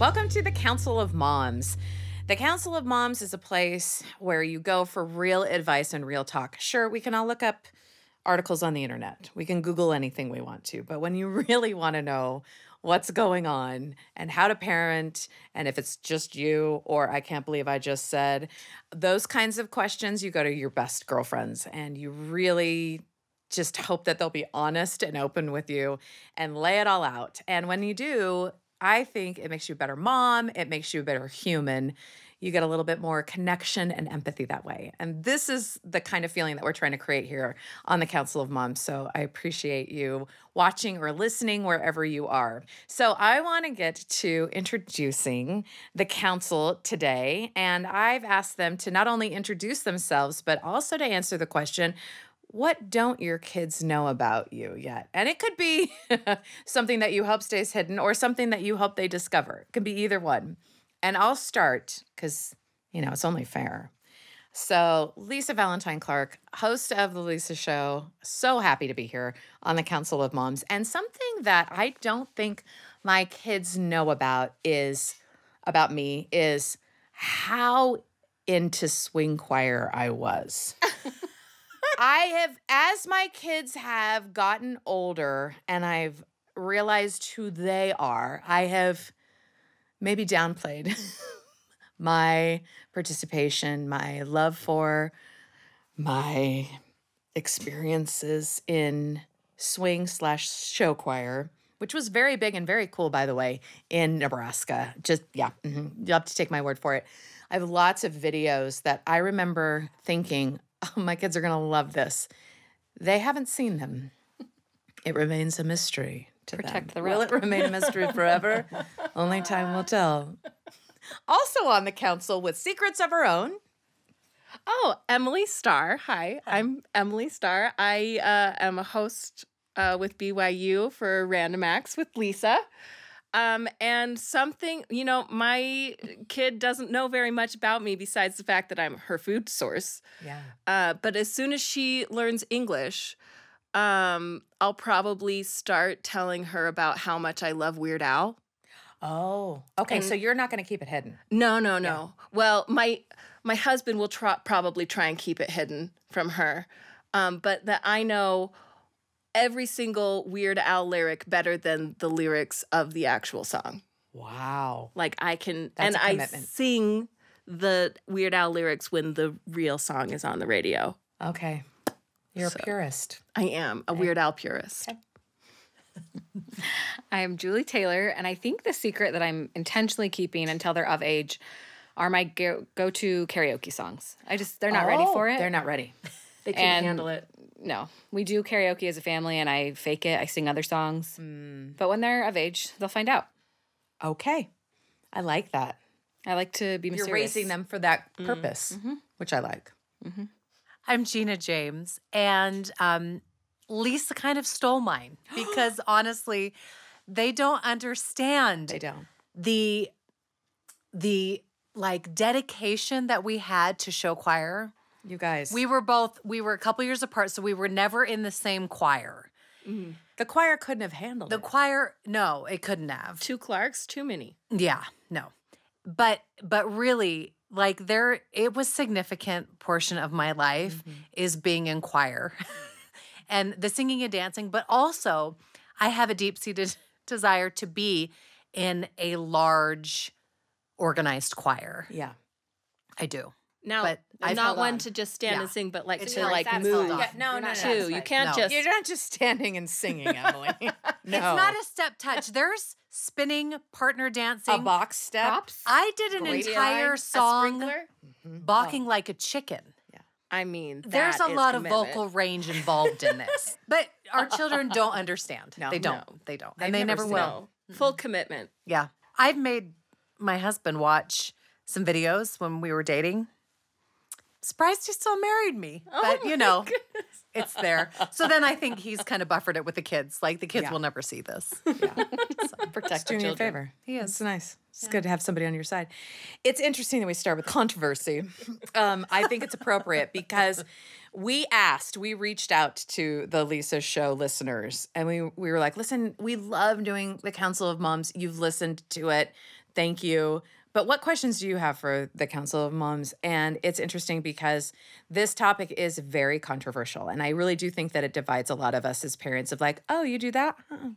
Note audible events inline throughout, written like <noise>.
Welcome to the Council of Moms. The Council of Moms is a place where you go for real advice and real talk. Sure, we can all look up articles on the internet, we can Google anything we want to, but when you <laughs> really want to know what's going on and how to parent, and if it's just you or I can't believe I just said, those kinds of questions, you go to your best girlfriends and you really just hope that they'll be honest and open with you and lay it all out. And when you do, I think it makes you a better mom, it makes you a better human. You get a little bit more connection and empathy that way. And this is the kind of feeling that we're trying to create here on the Council of Moms. So I appreciate you watching or listening wherever you are. So I want to get to introducing the council today. And I've asked them to not only introduce themselves, but also to answer the question what don't your kids know about you yet? And it could be <laughs> something that you hope stays hidden or something that you hope they discover. It could be either one. And I'll start because, you know, it's only fair. So, Lisa Valentine Clark, host of The Lisa Show, so happy to be here on the Council of Moms. And something that I don't think my kids know about is about me is how into swing choir I was. <laughs> I have, as my kids have gotten older and I've realized who they are, I have maybe downplayed <laughs> my participation, my love for my experiences in swing slash show choir, which was very big and very cool, by the way, in Nebraska. Just, yeah, mm-hmm. you have to take my word for it. I have lots of videos that I remember thinking, oh, <laughs> my kids are going to love this. They haven't seen them. It remains a mystery to Protect them. the Will it remain a mystery forever? Only time will tell. Also on the council with secrets of her own. Oh, Emilie Starr. Hi, I'm Emilie Starr. I uh, am a host uh, with BYU for Random Acts with Lisa. Um, and something, you know, my kid doesn't know very much about me besides the fact that I'm her food source. Yeah. Uh, but as soon as she learns English, um, I'll probably start telling her about how much I love Weird Al. Oh, okay. And- so you're not going to keep it hidden. No, no, no. Well, my my husband will try, probably try and keep it hidden from her, um, but that I know every single Weird Al lyric better than the lyrics of the actual song. Wow. Like I can, That's and I sing the Weird Al lyrics when the real song is on the radio. Okay. You're So- a purist. I am a Weird Al purist. <laughs> I'm Julie Taylor, and I think the secret that I'm intentionally keeping until they're of age are my go to karaoke songs. I just, they're not ready oh, for Oh, it. They're not ready. They can't And- handle it. No, we do karaoke as a family, and I fake it. I sing other songs. Hmm. But when they're of age, they'll find out. Okay. I like that. I like to be You're raising them for that purpose, which I like. I'm Gina James, and um, Lisa kind of stole mine <gasps> because honestly, they don't understand They don't. the the like dedication that we had to show choir. You guys. We were both we were a couple years apart, so we were never in the same choir. Mm-hmm. the choir couldn't have handled The it. choir, no, it couldn't have. Two Clarks, too many. Yeah, no. But but really like there it was significant portion of my life mm-hmm. is being in choir. <laughs> and the singing and dancing, but also I have a deep-seated <laughs> desire to be in a large organized choir. Yeah. I do. Now, But I'm I've not one on. to just stand Yeah. and sing, but like It's to like move. Yeah, no, no, not no. too. You can't No. just You're not just standing and singing, Emilie. <laughs> no. It's not a step touch. There's spinning, partner dancing. a box step. Props. I did an entire A song sprinkler? Mm-hmm. balking oh. like a chicken. Yeah, I mean, There's a is lot of commitment. vocal range involved in this. <laughs> But our children don't understand. No. they don't. No. They don't. They've and they never never seen will. No, full commitment. Yeah. I've made my husband watch some videos when we were dating. Surprised he still married me. <laughs> but you know, it's there. So then I think he's kind of buffered it with the kids. Like the kids Yeah. will never see this. <laughs> Protect doing you a favor. He is. It's nice. It's good to have somebody on your side. It's interesting that we start with controversy. <laughs> Um, I think it's appropriate because we asked, we reached out to the Lisa Show listeners, and we we were like, "Listen, we love doing the Council of Moms. You've listened to it. Thank you. But what questions do you have for the Council of Moms? And it's interesting because this topic is very controversial. And I really do think that it divides a lot of us as parents of like, oh, you do that? Uh-uh.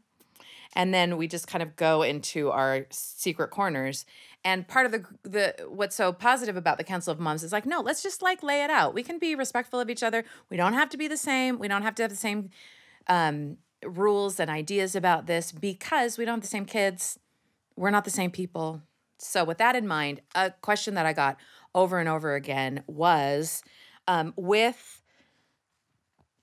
And then we just kind of go into our secret corners. And part of the the what's so positive about the Council of Moms is like, no, let's just like lay it out. We can be respectful of each other. We don't have to be the same. We don't have to have the same um, rules and ideas about this because we don't have the same kids. We're not the same people. So, with that in mind, a question that I got over and over again was um, with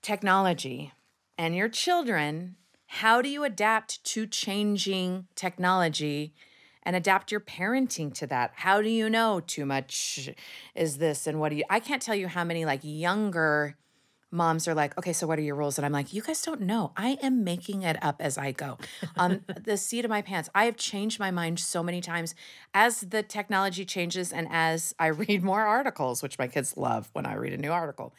technology and your children, how do you adapt to changing technology and adapt your parenting to that? How do you know too much is this and what do you? I can't tell you how many like younger moms are like, okay, so what are your rules? And I'm like, you guys don't know. I am making it up as I go. On <laughs> the seat of my pants, I have changed my mind so many times as the technology changes and as I <laughs> read more articles, which my kids love when I read a new article.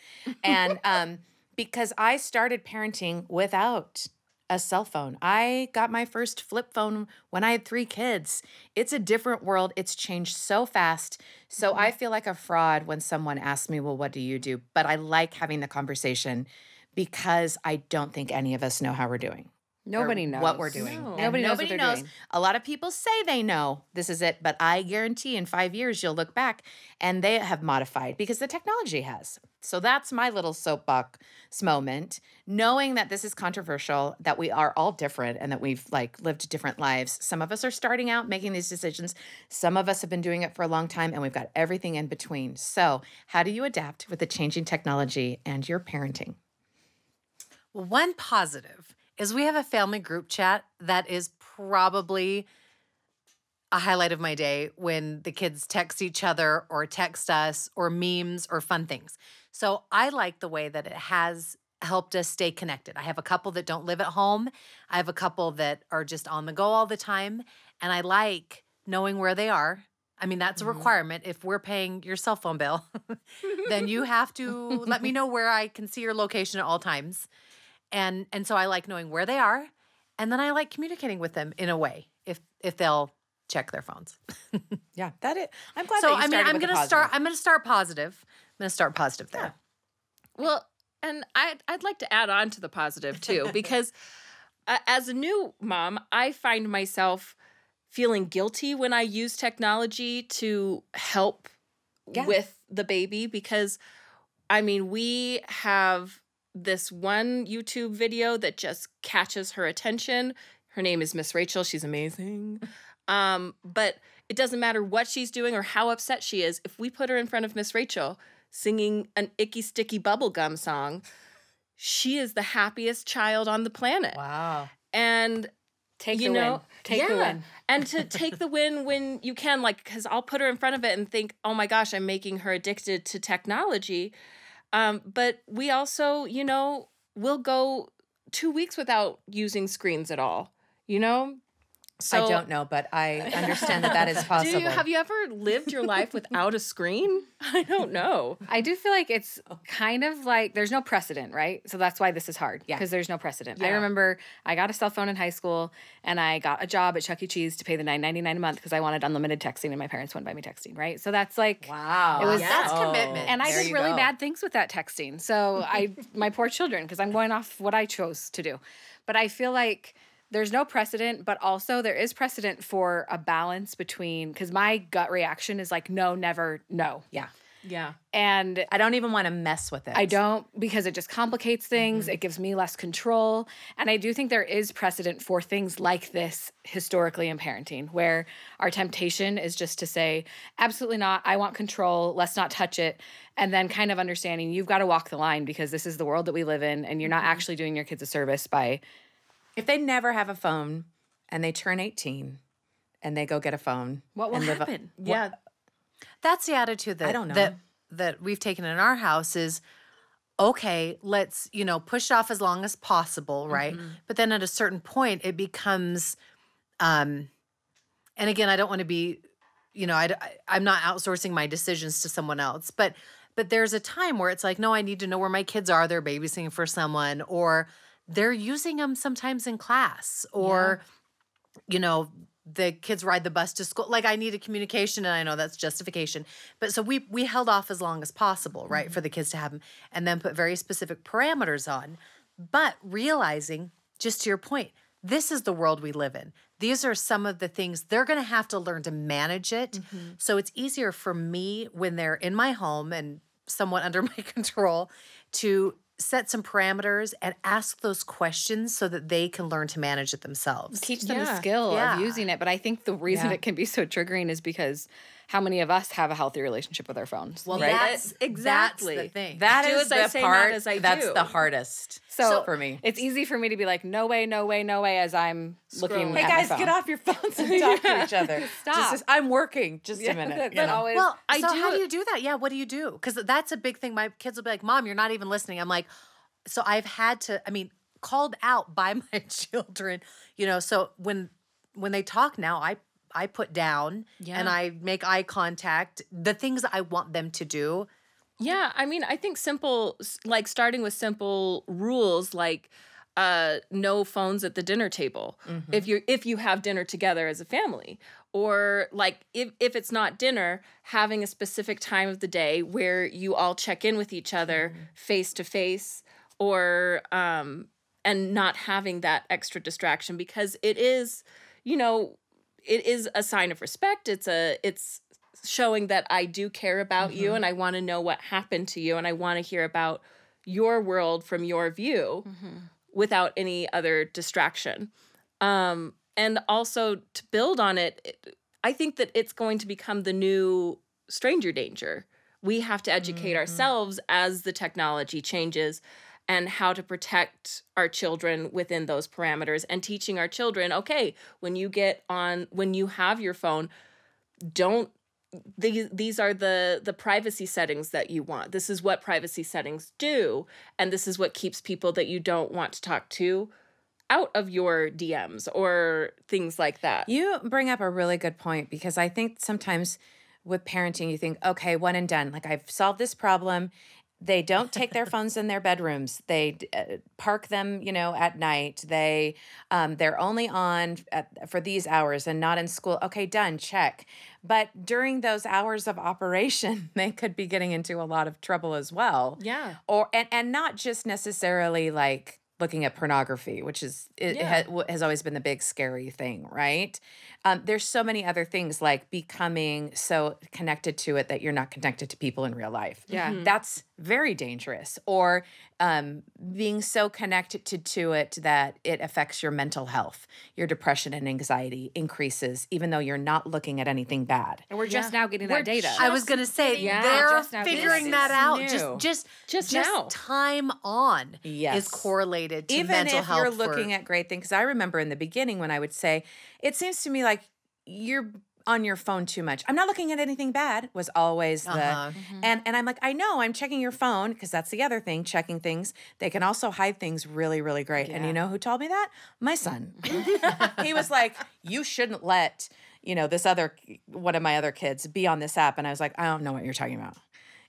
And um, because I started parenting without a cell phone. I got my first flip phone when I had three kids. It's a different world. It's changed so fast. So Mm-hmm. I feel like a fraud when someone asks me, Well, what do you do? But I like having the conversation because I don't think any of us know how we're doing. Or Nobody knows what we're doing. No. And Nobody knows what nobody knows. doing. A lot of people say they know this is it, but I guarantee in five years you'll look back and they have modified because the technology has. So that's my little soapbox moment. Knowing that this is controversial, that we are all different and that we've like lived different lives. Some of us are starting out making these decisions. Some of us have been doing it for a long time and we've got everything in between. So, how do you adapt with the changing technology and your parenting? Well, one positive is we have a family group chat that is probably a highlight of my day when the kids text each other or text us or memes or fun things. So I like the way that it has helped us stay connected. I have a couple that don't live at home. I have a couple that are just on the go all the time. And I like knowing where they are. I mean, that's a mm-hmm. requirement. If we're paying your cell phone bill, <laughs> then you have to <laughs> let me know where I can see your location at all times. And and so I like knowing where they are. And then I like communicating with them in a way if if they'll check their phones. <laughs> Yeah, that it. I'm glad so that you I mean, I'm gonna start. I'm gonna start positive. I'm gonna start positive there. Well, and I'd, I'd like to add on to the positive too, <laughs> because uh, as a new mom, I find myself feeling guilty when I use technology to help Yeah. with the baby because I mean, we have this one YouTube video that just catches her attention. Her name is Miss Rachel. She's amazing. <laughs> Um, but it doesn't matter what she's doing or how upset she is. If we put her in front of Miss Rachel singing an icky sticky bubblegum song, she is the happiest child on the planet. Wow. And Take you the know, win. Take the win. and to take the win when you can, like, because I'll put her in front of it and think, oh my gosh, I'm making her addicted to technology. Um, but we also, you know, will go two weeks without using screens at all. You know, so I don't know, but I <laughs> understand that that is possible. <laughs> Do you have you ever lived your life without a screen? <laughs> I don't know. I do feel like it's oh. kind of like there's no precedent, right? So that's why this is hard. Yeah. Because there's no precedent. I remember I got a cell phone in high school and I got a job at Chuck E. Cheese to pay the nine ninety nine a month because I wanted unlimited texting and my parents wouldn't buy me texting, right? So that's like Wow. It was- That's oh, commitment. and I There did really go. bad things with that texting. So I my poor children because I'm going off what I chose to do. But I feel like there's no precedent, but also there is precedent for a balance between because my gut reaction is like no, never, no. Yeah. Yeah. And I don't even want to mess with it. I don't because it just complicates things. Mm-hmm. It gives me less control. And I do think there is precedent for things like this historically in parenting, where our temptation is just to say, absolutely not. I want control. Let's not touch it. And then kind of understanding you've got to walk the line because this is the world that we live in and you're not mm-hmm. actually doing your kids a service by If they never have a phone and they turn 18 and they go get a phone, what will live a- happen. Yeah. That's the attitude that I don't know. that that we've taken in our house is okay, let's, you know, push off as long as possible, right? Mm-hmm. But then at a certain point it becomes um and again, I don't want to be, you know, I, I am not outsourcing my decisions to someone else, but but there's a time where it's like, no, I need to know where my kids are. They're babysitting for someone, or they're using them sometimes in class, or you know, the kids ride the bus to school. Like I need a communication, and I know that's justification. But so we we held off as long as possible, right, for mm-hmm. the kids to have them, and then put very specific parameters on. But realizing, just to your point, this is the world we live in. These are some of the things they're going to have to learn to manage it. Mm-hmm. So it's easier for me when they're in my home and somewhat <laughs> under my control to set some parameters and ask those questions so that they can learn to manage it themselves. teach them the skill Yeah. of using it. But I think the reason Yeah. it can be so triggering is because how many of us have a healthy relationship with our phones? Well, Right. that's Exactly. That's the thing. That Do is as the say, not part as I that's do. the hardest. So, for me. it's easy for me to be like, no way, no way, no way, as I'm looking. Scrolling. Hey at my guys, phone. get off your phones and <laughs> talk to <laughs> each other. Stop. Just as- I'm working. Just Yeah, a minute. that's you always- Well, I do. so how do- do you do that? Yeah, what do you do? Because that's a big thing. My kids will be like, "Mom, you're not even listening." I'm like, so I've had to. I mean, called out by <laughs> my children. You know, so when when they talk now, I I put down and I make eye contact. The things I want them to do. Yeah, I mean, I think simple, like starting with simple rules, like uh, no phones at the dinner table if you if you have dinner together as a family, or like if if it's not dinner, having a specific time of the day where you all check in with each other face to face, or um, and not having that extra distraction because it is, you know, it is a sign of respect. It's a it's showing that I do care about you mm-hmm. and I want to know what happened to you and I want to hear about your world from your view mm-hmm. without any other distraction. Um, and also to build on it, it- I think that it's going to become the new stranger danger. We have to educate mm-hmm. ourselves as the technology changes and how to protect our children within those parameters and teaching our children okay when you get on when you have your phone don't these these are the the privacy settings that you want this is what privacy settings do and this is what keeps people that you don't want to talk to out of your DMs or things like that You bring up a really good point because I think sometimes with parenting, you think, okay, one and done. Like I've solved this problem. They don't take their <laughs> phones in their bedrooms. They uh, park them, you know, at night. They um, they're only on at, for these hours and not in school. Okay, done. Check. But during those hours of operation, <laughs> they could be getting into a lot of trouble as well. yeah Or and and not just necessarily like looking at pornography, which is it Yeah. ha- has always been the big scary thing, right? Um, there's so many other things like becoming so connected to it that you're not connected to people in real life. Yeah. Mm-hmm. That's very dangerous. Or um, being so connected to, to it that it affects your mental health. Your depression and anxiety increases, even though you're not looking at anything bad. And we're just now getting We're that data. I was gonna say Yeah. they're Just figuring getting that out. It's Just just Just just now. time on Yes. is correlated to even mental if you're for- looking at great things. 'cause I remember in the beginning when I would say, "It seems to me like you're on your phone too much." I'm not looking at anything bad. Was always the Uh-huh. and and I'm like, I know I'm checking your phone because that's the other thing. Checking things they can also hide things really really great. And you know who told me that? My son. he was like, "You shouldn't let." You know, this other one of my other kids be on this app. And I was like, I don't know what you're talking about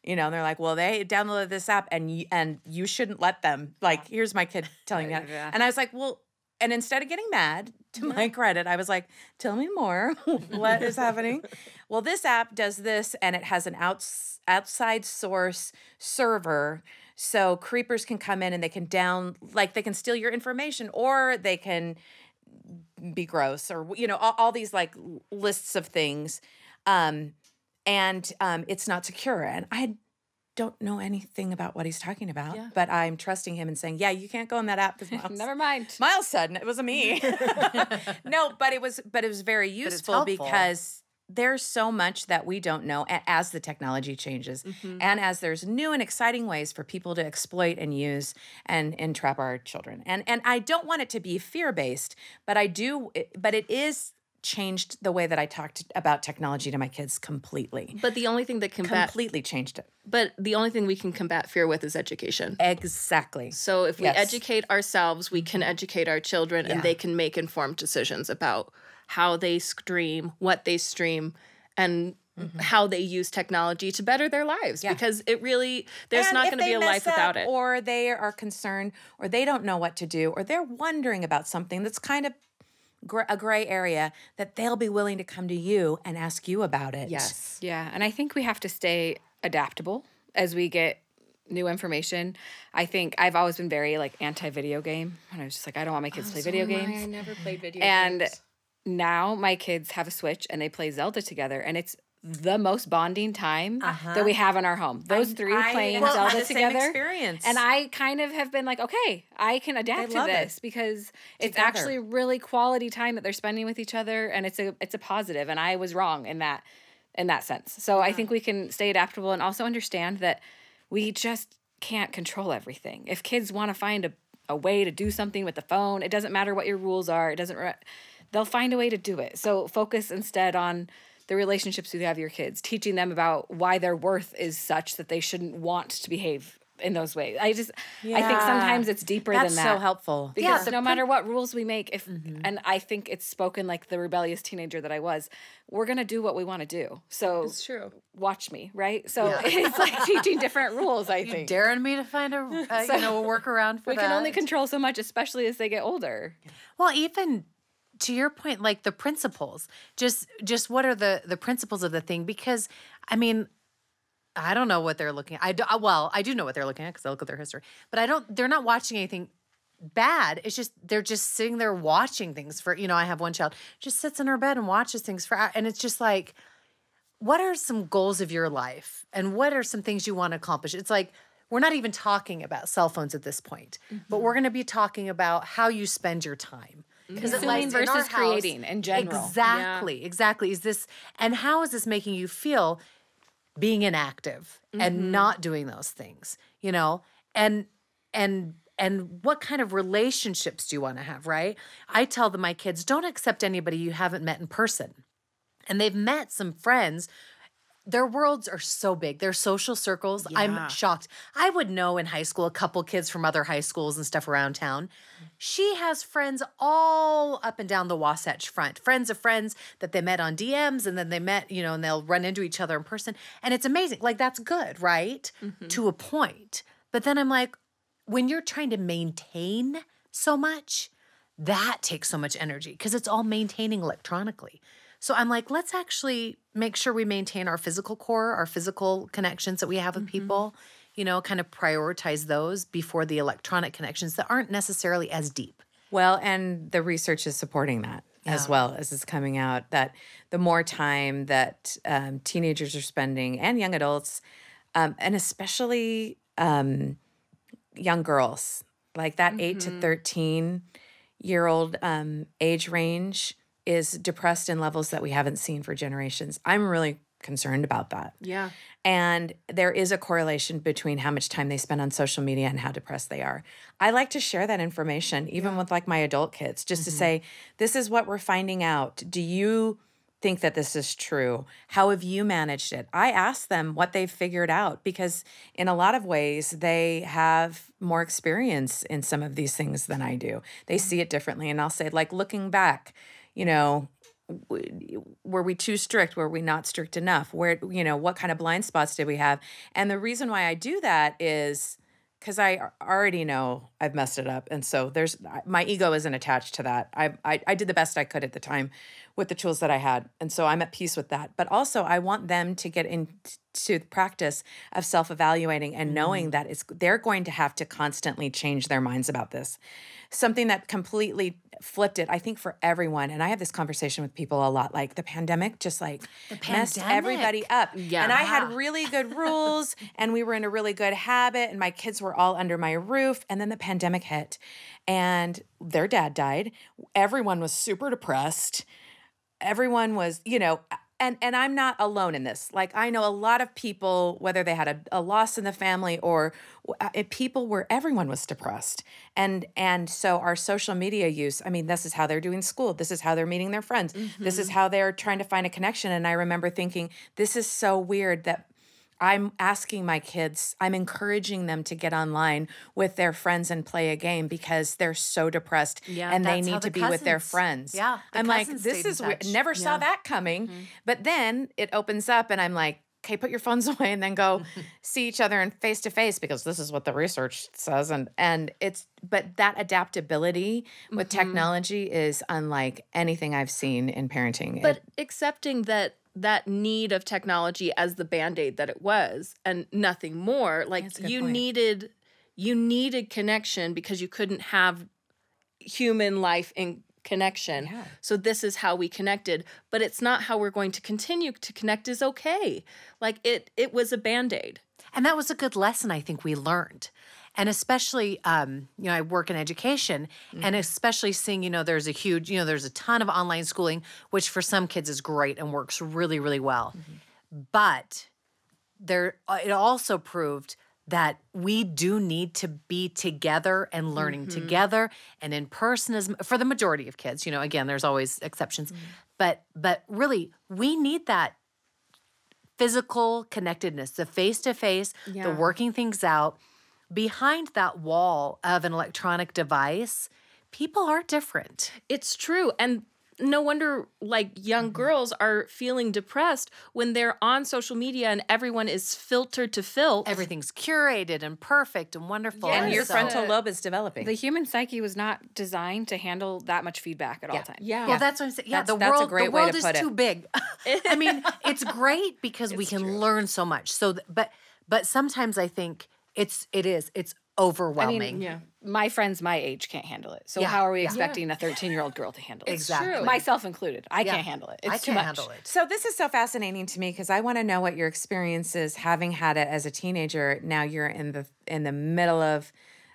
you know and they're like well they downloaded this app and you, and you shouldn't let them like here's my kid telling me that Yeah. and i was like well and instead of getting mad to my credit i was like tell me more. <laughs> What is happening? <laughs> Well this app does this and it has an outs- outside source server so creepers can come in and they can down like they can steal your information or they can be gross or you know all, all these like lists of things. Um and um it's not secure and i don't know anything about what he's talking about Yeah. but i'm trusting him and saying yeah you can't go in that app because <laughs> miles, Never mind. miles said it wasn't me. <laughs> <laughs> No but it was but it was very useful because there's so much that we don't know as the technology changes mm-hmm. and as there's new and exciting ways for people to exploit and use and entrap our children. And and i don't want it to be fear based but i do but it is changed the way that i talked about technology to my kids completely but the only thing that combat completely changed it but the only thing we can combat fear with is education exactly So if we Yes. educate ourselves, we can mm-hmm. educate our children Yeah. and they can make informed decisions about how they stream, what they stream, and mm-hmm. how they use technology to better their lives Yeah. because it really there's And not going to be a life without it. Or they are concerned, or they don't know what to do, or they're wondering about something that's kind of a gray area that they'll be willing to come to you and ask you about it. Yes. Yeah, and I think we have to stay adaptable as we get new information. I think I've always been very like anti-video game, and I was just like, I don't want my kids to oh, play video games. I never played video And games. now my kids have a Switch and they play Zelda together, and it's the most bonding time that we uh-huh. have in our home. Those three I playing had Zelda the same together. experience. And I kind of have been like, okay, I can adapt to love it. this because it's Together. actually really quality time that they're spending with each other, and it's a it's a positive. And I was wrong in that in that sense. So I uh-huh. think we can stay adaptable and also understand that we just can't control everything. If kids want to find a, a way to do something with the phone, it doesn't matter what your rules are. It doesn't. Re- they'll find a way to do it. So focus instead on the relationships you have with your kids, teaching them about why their worth is such that they shouldn't want to behave in those ways. I just I think sometimes it's deeper That's than that. so helpful. Because the no matter what rules we make, if and I think it's spoken like the rebellious teenager that I was, we're gonna do what we want to do. So It's true. watch me, right? So <laughs> it's like teaching different <laughs> rules. I You think daring me to find a uh, you know a workaround for it. we that. can only control so much, especially as they get older. Well, even to your point, like the principles, just just what are the the principles of the thing? Because I mean, I don't know what they're looking. I do, uh, well, I do know what they're looking at because I look at their history, but I don't. They're not watching anything bad. It's just they're just sitting there watching things for. You know, I have one child just sits in her bed and watches things for, and it's just like, what are some goals of your life, and what are some things you want to accomplish? It's like. We're not even talking about cell phones at this point, but we're going to be talking about how you spend your time. Mm-hmm. Because Consuming versus creating in general. Exactly, exactly. Is this and how is this making you feel being inactive and mm-hmm. not doing those things? You know, and and and what kind of relationships do you want to have, right? I tell them my kids don't accept anybody you haven't met in person. And they've met some friends their worlds are so big. Their social circles, Yeah. I'm shocked. I would know in high school a couple kids from other high schools and stuff around town. Mm. She has friends all up and down the Wasatch Front, friends of friends that they met on DMs and then they met, you know, and they'll run into each other in person. And it's amazing. Like, that's good, right? Mm-hmm. To a point. But then I'm like, when you're trying to maintain so much, that takes so much energy because it's all maintaining electronically. So I'm like, let's actually make sure we maintain our physical core, our physical connections that we have with people, you know, kind of prioritize those before the electronic connections that aren't necessarily as deep. Well, and the research is supporting that as well as it's coming out that the more time that um, teenagers are spending and young adults, um, and especially um, young girls, like that eight to 13 year old um, age range, is depressed in levels that we haven't seen for generations. I'm really concerned about that. Yeah. And there is a correlation between how much time they spend on social media and how depressed they are. I like to share that information, even with like my adult kids, just to mm-hmm. say, this is what we're finding out. Do you think that this is true? How have you managed it? I ask them what they've figured out because, in a lot of ways, they have more experience in some of these things than I do. They see it differently. And I'll say, like, looking back, you know, were we too strict? Were we not strict enough? Where you know what kind of blind spots did we have? And the reason why i do that is because i already know i've messed it up. And so there's my ego isn't attached to that. I, I i did the best i could at the time with the tools that i had and so i'm at peace with that. But also i want them to get into the practice of self-evaluating and knowing mm-hmm. that it's they're going to have to constantly change their minds about this. Something that completely flipped it i think for everyone and i have this conversation with people a lot like the pandemic just like messed everybody up. Yeah. and i had really good <laughs> rules and we were in a really good habit and my kids were all under my roof and then the pandemic hit and their dad died. Everyone was super depressed everyone was you know and and i'm not alone in this. Like i know a lot of people whether they had a, a loss in the family or uh, people where everyone was depressed. And and so our social media use i mean this is how they're doing school. This is how they're meeting their friends. This is how they're trying to find a connection. And i remember thinking this is so weird that I'm asking my kids, I'm encouraging them to get online with their friends and play a game because they're so depressed Yeah, and they need the to be with their friends. yeah, the I'm like, this is weird. Never saw that coming. But then it opens up and I'm like, okay, put your phones <laughs> away and then go <laughs> see each other and face to face because this is what the research says. And and it's but that adaptability with Mhm. technology is unlike anything I've seen in parenting. But It- accepting that that need of technology as the band-aid that it was and nothing more, like That's a good you point. needed you needed connection because you couldn't have human life in connection. Yeah. So this is how we connected, but it's not how we're going to continue to connect is okay. Like it it was a band-aid. And that was a good lesson I think we learned. And especially, um, you know, I work in education, and especially seeing, you know, there's a huge, you know, there's a ton of online schooling, which for some kids is great and works really, really well. But there, uh, it also proved that we do need to be together and learning together and in person is for the majority of kids you know again there's always exceptions. But but really we need that physical connectedness, the face to face, the working things out. Behind that wall of an electronic device, people are different. It's true. And no wonder like young mm-hmm. girls are feeling depressed when they're on social media and everyone is filtered to filth. Everything's curated and perfect and wonderful. and your so- frontal lobe is developing. The human psyche was not designed to handle that much feedback at Yeah. all times. yeah. Well, that's what I'm saying. Yeah, That's- the that's a world, great the way to world is put it. too big. <laughs> I mean, it's great because we can true. learn so much. So, th- but but sometimes I think it's it is it's overwhelming. I yeah. My friends my age can't handle it. So Yeah, how are we yeah. expecting a 13 year old girl to handle it? Exactly. true. Myself included. I Yeah. can't handle it. It's I too can't much. handle it. So this is so fascinating to me because I want to know what your experience is having had it as a teenager. Now you're in the in the middle of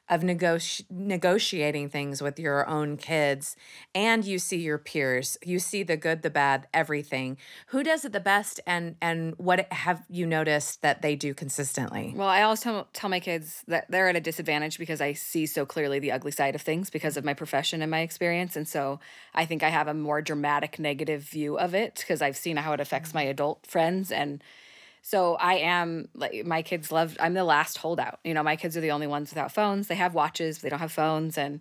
of negoti- negotiating things with your own kids and you see your peers. You see the good, the bad, everything. Who does it the best and and what have you noticed that they do consistently? Well, I always tell, tell my kids that they're at a disadvantage because I see so clearly the ugly side of things because of my profession and my experience. And so I think I have a more dramatic negative view of it because I've seen how it affects mm. my adult friends. And so I am like, my kids love, I'm the last holdout. You know, my kids are the only ones without phones. They have watches, they don't have phones. And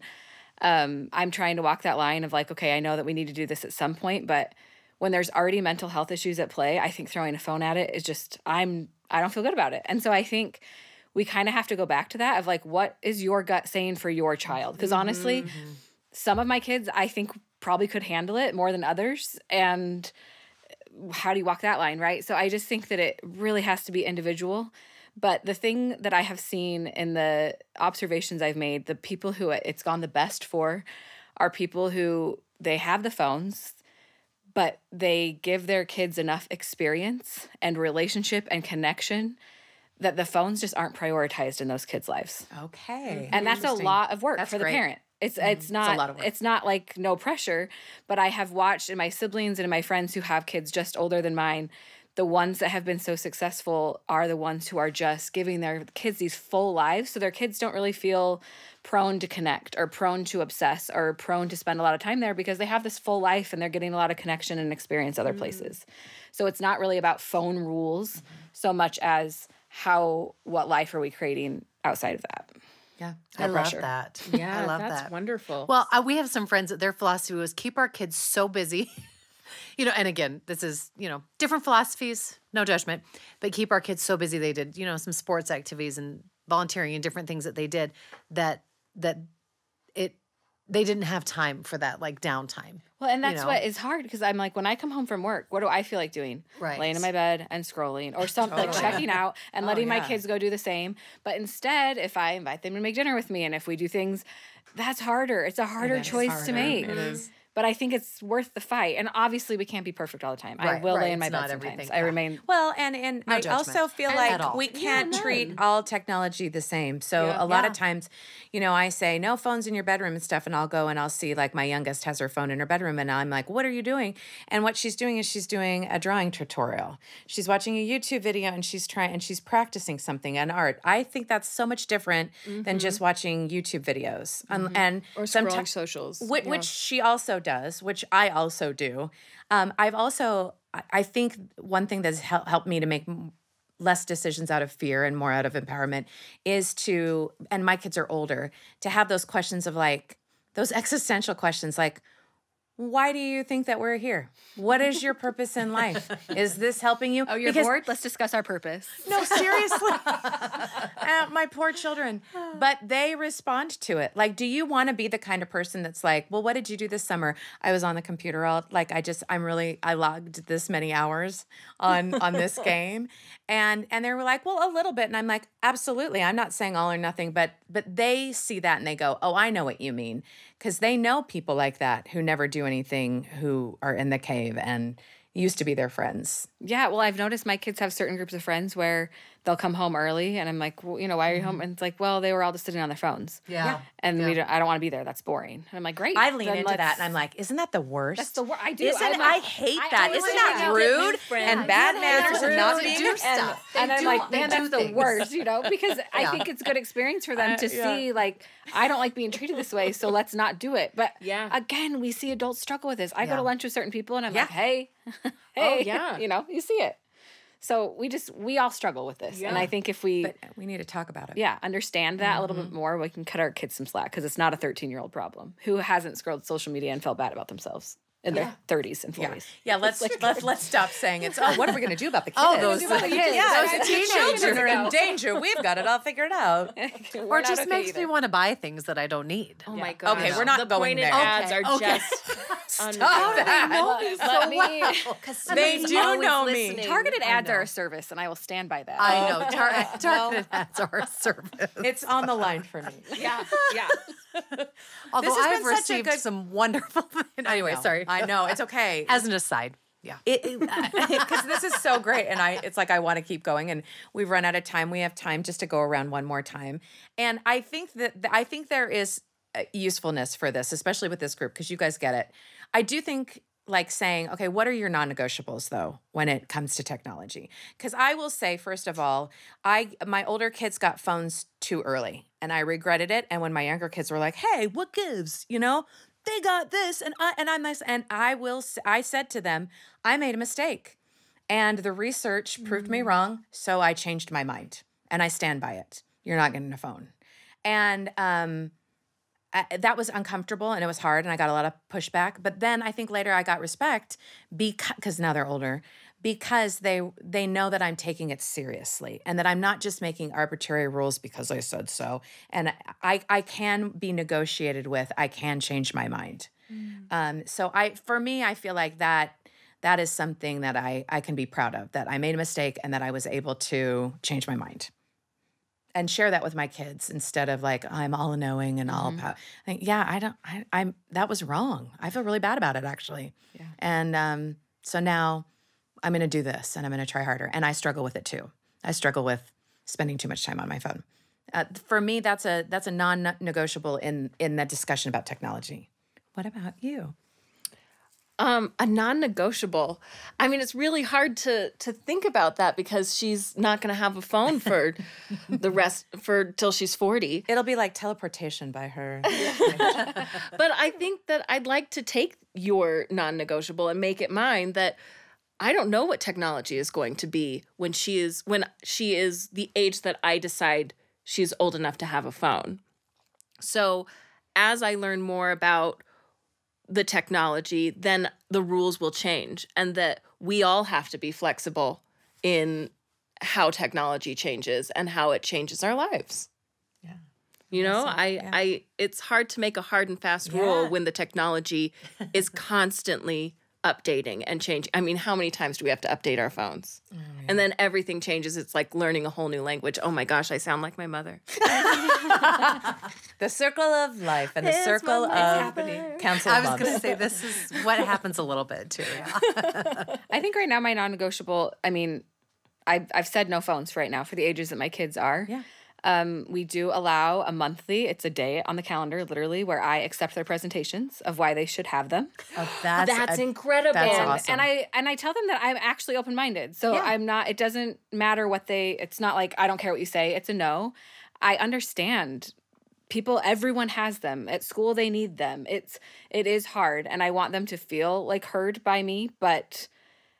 um, I'm trying to walk that line of like, okay, I know that we need to do this at some point, but when there's already mental health issues at play, I think throwing a phone at it is just I'm I don't feel good about it. And so I think we kind of have to go back to that of like what is your gut saying for your child? Because honestly, some of my kids I think probably could handle it more than others and how do you walk that line, right? So I just think that it really has to be individual. But the thing that I have seen in the observations I've made, the people who it's gone the best for are people who they have the phones, but they give their kids enough experience and relationship and connection that the phones just aren't prioritized in those kids' lives. Okay. And that's a lot of work That's for the great. parent. Mm-hmm. It's it's not lot of work. it's not like no pressure, but I have watched in my siblings and in my friends who have kids just older than mine, the ones that have been so successful are the ones who are just giving their kids these full lives so their kids don't really feel prone to connect or prone to obsess or prone to spend a lot of time there because they have this full life and they're getting a lot of connection and experience other mm-hmm. places. So it's not really about phone rules mm-hmm. so much as how what life are we creating outside of that. Yeah. I love that. Yeah, I love that's that. wonderful. Well, uh, we have some friends that their philosophy was keep our kids so busy. <laughs> you know, and again, this is, you know, different philosophies, no judgment, but keep our kids so busy. They did, you know, some sports activities and volunteering and different things that they did that, that it, they didn't have time for that like downtime. Well, and you that's know? what is hard because I'm like, when I come home from work, what do I feel like doing? Right. Laying in my bed and scrolling or something, like checking out and Oh, letting my kids go do the same. But instead, if I invite them to make dinner with me and if we do things, that's harder. It's a harder choice to make. It is. But I think it's worth the fight. And obviously, we can't be perfect all the time. I will right. lay in my It's bed not sometimes. everything, I remain. Well, and and No I judgment. also feel At like we can't none. treat all technology the same. So Yeah. a lot Yeah. of times, you know, I say no phones in your bedroom and stuff, and I'll go and I'll see like my youngest has her phone in her bedroom, and I'm like, "What are you doing?" And what she's doing is she's doing a drawing tutorial. She's watching a YouTube video and she's trying and she's practicing something an art. I think that's so much different than just watching YouTube videos. Um, and or someti- scrolling socials. Which, yeah. which she also does, which I also do. Um, I've also, I- think one thing that's hel- helped me to make less decisions out of fear and more out of empowerment is to, and my kids are older, to have those questions of like, those existential questions like, why do you think that we're here? What is your purpose in life? <laughs> Is this helping you? Oh, you're Because- bored? Let's discuss our purpose. <laughs> No, seriously. <laughs> Uh, my poor children. But they respond to it. Like, do you want to be the kind of person that's like, well, what did you do this summer? I was on the computer all like I just I'm really I logged this many hours on on this game. And and they were like, well, a little bit. And I'm like, absolutely. I'm not saying all or nothing, but but they see that and they go, oh, I know what you mean. Because they know people like that who never do anything, who are in the cave and used to be their friends. Yeah, well, I've noticed my kids have certain groups of friends where they'll come home early, and I'm like, well, you know, why are you home? Mm-hmm. And it's like, well, they were all just sitting on their phones. Yeah. yeah. And we don't, I don't want to be there. That's boring. And I'm like, great. I lean then into that and I'm like, isn't that the worst? That's the worst. I do. Isn't I'm like- I hate I that. always Isn't that go get new rude friends. and bad manners it's and not rude. being do and- stuff. They and I'm do- like, they man, do that's the worst, you know, because I think it's a good experience for them to yeah. see, like, I don't like being treated this way, so let's not do it. But Yeah. again, we see adults struggle with this. I go to lunch with certain people, and I'm like, hey, <laughs> oh, hey, yeah. you know, you see it. So we just we all struggle with this, and I think if we But we need to talk about it. yeah understand that a little Mm-hmm. bit more, we can cut our kids some slack because it's not a 13 year old problem who hasn't scrolled social media and felt bad about themselves in their 30s and 40s. Yeah. Yeah, let's let's let's stop saying it's <laughs> oh what are we gonna do about the oh, kids? Oh, those about <laughs> the kids. yeah, Those those teenagers. children are in <laughs> danger. We've got it all figured out. We're Or it just okay makes either. me want to buy things that I don't need. Oh Yeah. my god. Okay, we're not the going pointed there. ads Okay, are okay. just Stop unreal. that. Let me- They do know me. Targeted ads are a service, and I will stand by that. I oh, know. Targeted ads are a service. It's on the line for me. yeah, yeah. <laughs> Although I've been such a received good- some wonderful. <laughs> anyway, sorry. I know it's okay. <laughs> As an aside, yeah. because this is so great and i it's like i want to keep going and we've run out of time we have time just to go around one more time and i think that i think there is uh, usefulness for this especially with this group because you guys get it i do think like saying okay what are your non-negotiables though when it comes to technology? Because i will say first of all i my older kids got phones too early and i regretted it and when my younger kids were like hey what gives? You know? They got this and I and I'm this and I will I said to them I made a mistake and the research proved me wrong so I changed my mind and I stand by it. You're not getting a phone. And um I, that was uncomfortable and it was hard and I got a lot of pushback but then I think later I got respect because now they're older because they they know that I'm taking it seriously and that I'm not just making arbitrary rules because I said so. And I I can be negotiated with I can change my mind. Um so I for me I feel like that that is something that I I can be proud of that I made a mistake and that I was able to change my mind and share that with my kids instead of like I'm all knowing and all pow- like, yeah I don't I, I'm that was wrong. I feel really bad about it actually. Yeah. and um so now I'm going to do this and I'm going to try harder. And I struggle with it too. I struggle with spending too much time on my phone. Uh, for me that's a that's a non-negotiable in in that discussion about technology. What about you Um, a non-negotiable. I mean, it's really hard to to think about that because she's not going to have a phone for <laughs> the rest for till she's 40. it'll be like teleportation by her <laughs> <laughs> But I think that I'd like to take your non-negotiable and make it mine that I don't know what technology is going to be when she is when she is the age that I decide she's old enough to have a phone. So, as I learn more about the technology, then the rules will change and that we all have to be flexible in how technology changes and how it changes our lives. Yeah. You know, so, I yeah. I it's hard to make a hard and fast rule when the technology is <laughs> constantly updating and changing. I mean, how many times do we have to update our phones? Oh, And then everything changes. It's like learning a whole new language. Oh my gosh, I sound like my mother. <laughs> <laughs> the circle of life and the It's circle of happening. council I was going to say this is what happens a little bit too. Yeah. <laughs> I think right now my non-negotiable. I mean, I've I've said no phones for right now for the ages that my kids are. Yeah. Um, we do allow a monthly. It's a day on the calendar, literally, where I accept their presentations of why they should have them. Oh, <gasps> that's That's a- incredible. that's and, awesome. and I and I tell them that I'm actually open minded. So Yeah. I'm not. It doesn't matter what they. It's not like I don't care what you say. It's a no. I understand. People, everyone has them at school. They need them. It's it is hard, and I want them to feel like heard by me. But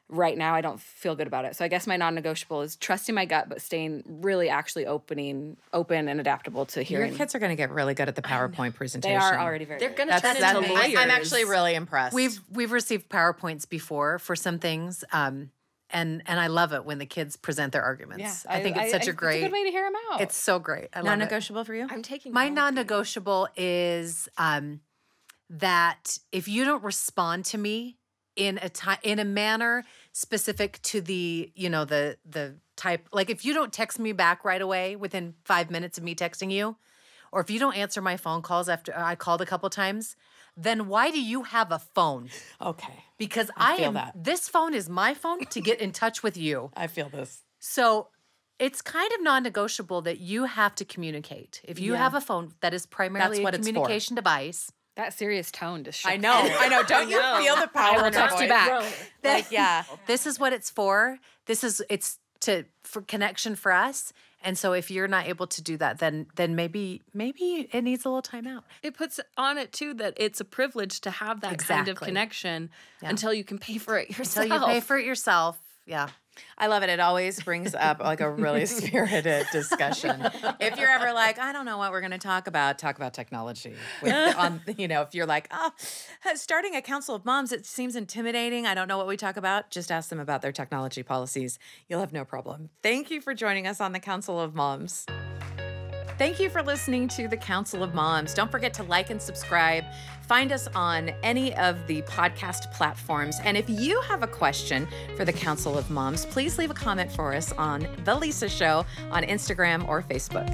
right now I don't feel good about it. So I guess my non-negotiable is trusting my gut, but staying really actually opening, open and adaptable to hearing. Your kids are going to get really good at the PowerPoint presentation. They are already very. They're gonna That's, turn that into I, lawyers. I'm actually really impressed. We've we've received PowerPoints before for some things. Um and and I love it when the kids present their arguments. Yeah, I, think it's such a great It's a good way to hear them out. it's so great. I love it. non-negotiable for you. I'm taking My non-negotiable is um, that if you don't respond to me in a time in a manner specific to the you know the the type like if you don't text me back right away within five minutes of me texting you, or if you don't answer my phone calls after I called a couple times, then why do you have a phone? Okay, Because I I, feel am that. this phone is my phone to get in touch with you. <laughs> I feel this. So it's kind of non-negotiable that you have to communicate. If you Yeah. have a phone that is primarily a communication device, that serious tone just. I know. I know. Don't you know. feel the power? I power? will in her text you voice? back. <laughs> Like, yeah. <laughs> this is what it's for. This is it's to for connection for us. And so if you're not able to do that, then then maybe maybe it needs a little time out. it puts on it too that it's a privilege to have that kind of Exactly. connection until you can pay for it yourself. Until yourself. you pay for it yourself. Yeah. I love it. It always brings up like a really <laughs> spirited discussion. If you're ever like, I don't know what we're going to talk about, talk about technology. With, <laughs> on, you know, if you're like, oh, starting a council of moms, it seems intimidating. I don't know what we talk about. Just ask them about their technology policies. You'll have no problem. Thank you for joining us on the Council of Moms. Thank you for listening to the Council of Moms. Don't forget to like and subscribe. Find us on any of the podcast platforms. And if you have a question for the Council of Moms, please leave a comment for us on The Lisa Show on Instagram or Facebook.